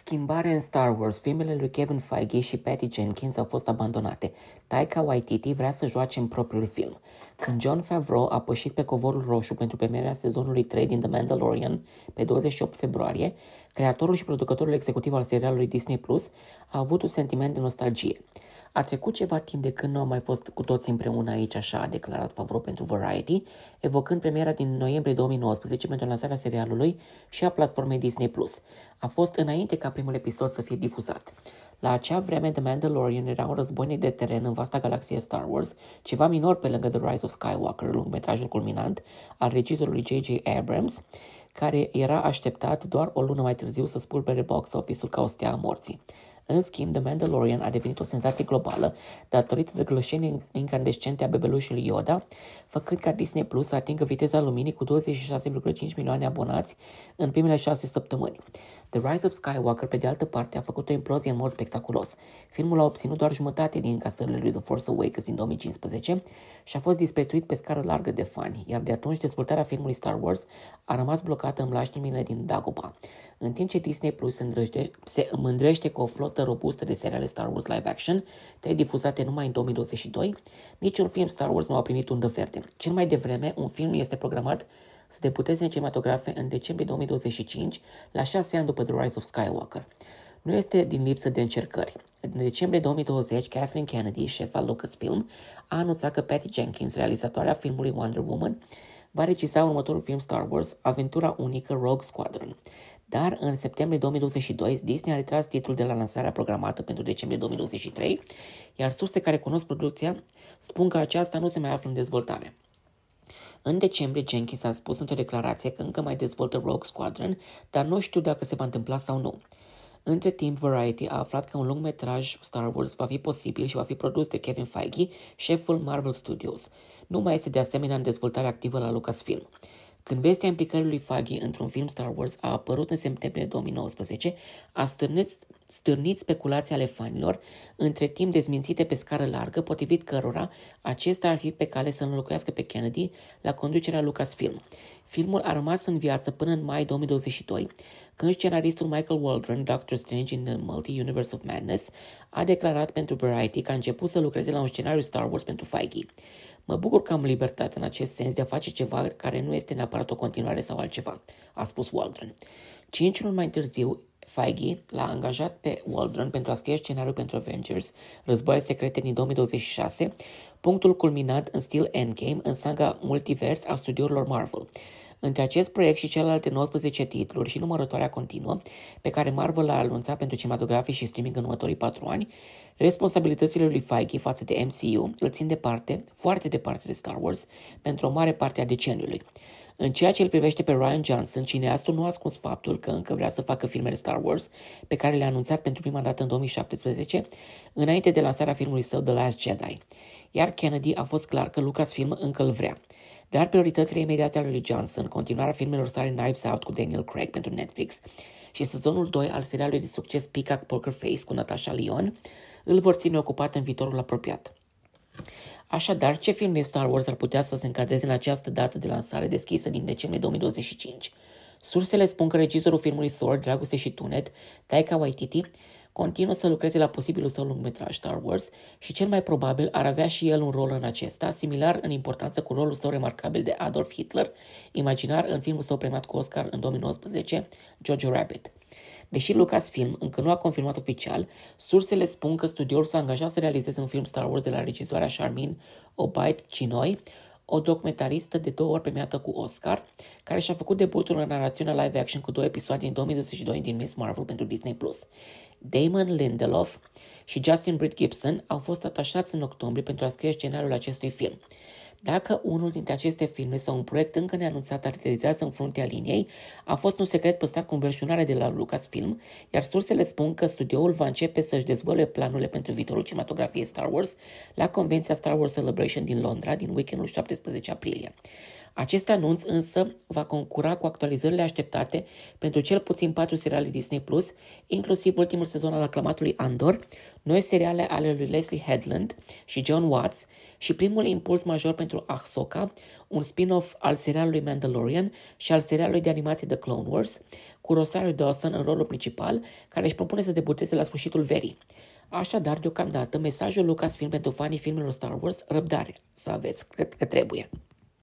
Schimbare în Star Wars, filmele lui Kevin Feige și Patty Jenkins au fost abandonate. Taika Waititi vrea să joace în propriul film. Când John Favreau a pășit pe covorul roșu pentru premierea sezonului 3 din The Mandalorian pe 28 februarie, creatorul și producătorul executiv al serialului Disney Plus a avut un sentiment de nostalgie. A trecut ceva timp de când nu am mai fost cu toți împreună aici, așa a declarat Favreau pentru Variety, evocând premiera din noiembrie 2019 pentru lansarea serialului și a platformei Disney+. A fost înainte ca primul episod să fie difuzat. La acea vreme, The Mandalorian era un războinic de teren în vasta galaxie Star Wars, ceva minor pe lângă The Rise of Skywalker, lungmetrajul culminant al regizorului J.J. Abrams, care era așteptat doar o lună mai târziu să spulbere box office-ul ca o stea a morții. În schimb, The Mandalorian a devenit o senzație globală datorită răglășenii incandescente a bebelușului Yoda, făcând ca Disney Plus să atingă viteza luminii cu 26,5 milioane abonați în primele șase săptămâni. The Rise of Skywalker, pe de altă parte, a făcut o implozie în mod spectaculos. Filmul a obținut doar jumătate din încasările lui The Force Awakens din 2015 și a fost disprețuit pe scară largă de fani, iar de atunci dezvoltarea filmului Star Wars a rămas blocată în mlaștinile din Dagobah. În timp ce Disney Plus se, se mândrește cu o flotă robustă de seriale Star Wars live action, trei difuzate numai în 2022, niciun film Star Wars nu a primit undă verde. Cel mai devreme, un film este programat să debuteze în cinematografe în decembrie 2025, la șase ani după The Rise of Skywalker. Nu este din lipsă de încercări. În decembrie 2020, Kathleen Kennedy, șefa Lucasfilm, a anunțat că Patty Jenkins, realizatoarea filmului Wonder Woman, va regiza următorul film Star Wars, Aventura unică Rogue Squadron. Dar în septembrie 2022, Disney a retras titlul de la lansarea programată pentru decembrie 2023, iar surse care cunosc producția spun că aceasta nu se mai află în dezvoltare. În decembrie, Jenkins a spus într-o declarație că încă mai dezvoltă Rogue Squadron, dar nu știu dacă se va întâmpla sau nu. Între timp, Variety a aflat că un lung metraj Star Wars va fi posibil și va fi produs de Kevin Feige, șeful Marvel Studios. Nu mai este de asemenea în dezvoltare activă la Lucasfilm. Când vestea implicării lui Feige într-un film Star Wars a apărut în septembrie 2019, a stârnit, stârnit speculații ale fanilor, între timp dezmințite pe scară largă, potrivit cărora acesta ar fi pe cale să înlocuiască pe Kennedy la conducerea Lucasfilm. Filmul a rămas în viață până în mai 2022, când scenaristul Michael Waldron, Doctor Strange in the Multi-Universe of Madness, a declarat pentru Variety că a început să lucreze la un scenariu Star Wars pentru Feige. Mă bucur că am libertate în acest sens de a face ceva care nu este neapărat o continuare sau altceva, a spus Waldron. Cinci luni mai târziu, Feige l-a angajat pe Waldron pentru a scrie scenariul pentru Avengers, Războaie Secrete din 2026, punctul culminat în stil Endgame în saga Multiverse a studiourilor Marvel. Între acest proiect și celelalte 19 titluri și numărătoarea continuă, pe care Marvel l-a anunțat pentru cinematografie și streaming în următorii 4 ani, responsabilitățile lui Feige față de MCU îl țin departe, foarte departe de Star Wars, pentru o mare parte a deceniului. În ceea ce îl privește pe Ryan Johnson, cineastul nu a ascuns faptul că încă vrea să facă filmele Star Wars, pe care le-a anunțat pentru prima dată în 2017, înainte de lansarea filmului său The Last Jedi. Iar Kennedy a fost clar că Lucasfilm încă îl vrea. Dar prioritățile imediate ale lui Johnson, continuarea filmelor sale Knives Out cu Daniel Craig pentru Netflix și sezonul 2 al serialului de succes Peacock Poker Face cu Natasha Lyon, îl vor ține ocupat în viitorul apropiat. Așadar, ce film de Star Wars ar putea să se încadreze în această dată de lansare deschisă din decembrie 2025? Sursele spun că regizorul filmului Thor, Dragoste și Tunet, Taika Waititi, continuă să lucreze la posibilul său lungmetraj Star Wars și cel mai probabil ar avea și el un rol în acesta, similar în importanță cu rolul său remarcabil de Adolf Hitler, imaginar în filmul său premiat cu Oscar în 2019, Jojo Rabbit. Deși Lucasfilm încă nu a confirmat oficial, sursele spun că studioul s-a angajat să realizeze un film Star Wars de la regizoarea Charmin Obaid Chinoi, o documentaristă de două ori premiată cu Oscar, care și-a făcut debutul în narațiunea live action cu două episoade în 2022 din Miss Marvel pentru Disney+. Damon Lindelof și Justin Britt Gibson au fost atașați în octombrie pentru a scrie scenariul acestui film. Dacă unul dintre aceste filme sau un proiect încă neanunțat aterizează în fruntea liniei, a fost un secret păstrat cu înverșunare de la Lucasfilm, iar sursele spun că studioul va începe să-și dezvăluie planurile pentru viitorul cinematografiei Star Wars la convenția Star Wars Celebration din Londra din weekendul 17 aprilie. Acest anunț însă va concura cu actualizările așteptate pentru cel puțin patru seriale Disney+, Plus, inclusiv ultimul sezon al aclamatului Andor, noi seriale ale lui Leslie Headland și John Watts și primul impuls major pentru Ahsoka, un spin-off al serialului Mandalorian și al serialului de animație The Clone Wars, cu Rosario Dawson în rolul principal, care își propune să debuteze la sfârșitul verii. Așadar, deocamdată, mesajul Lucasfilm pentru fanii filmelor Star Wars, răbdare, să aveți, că, că trebuie.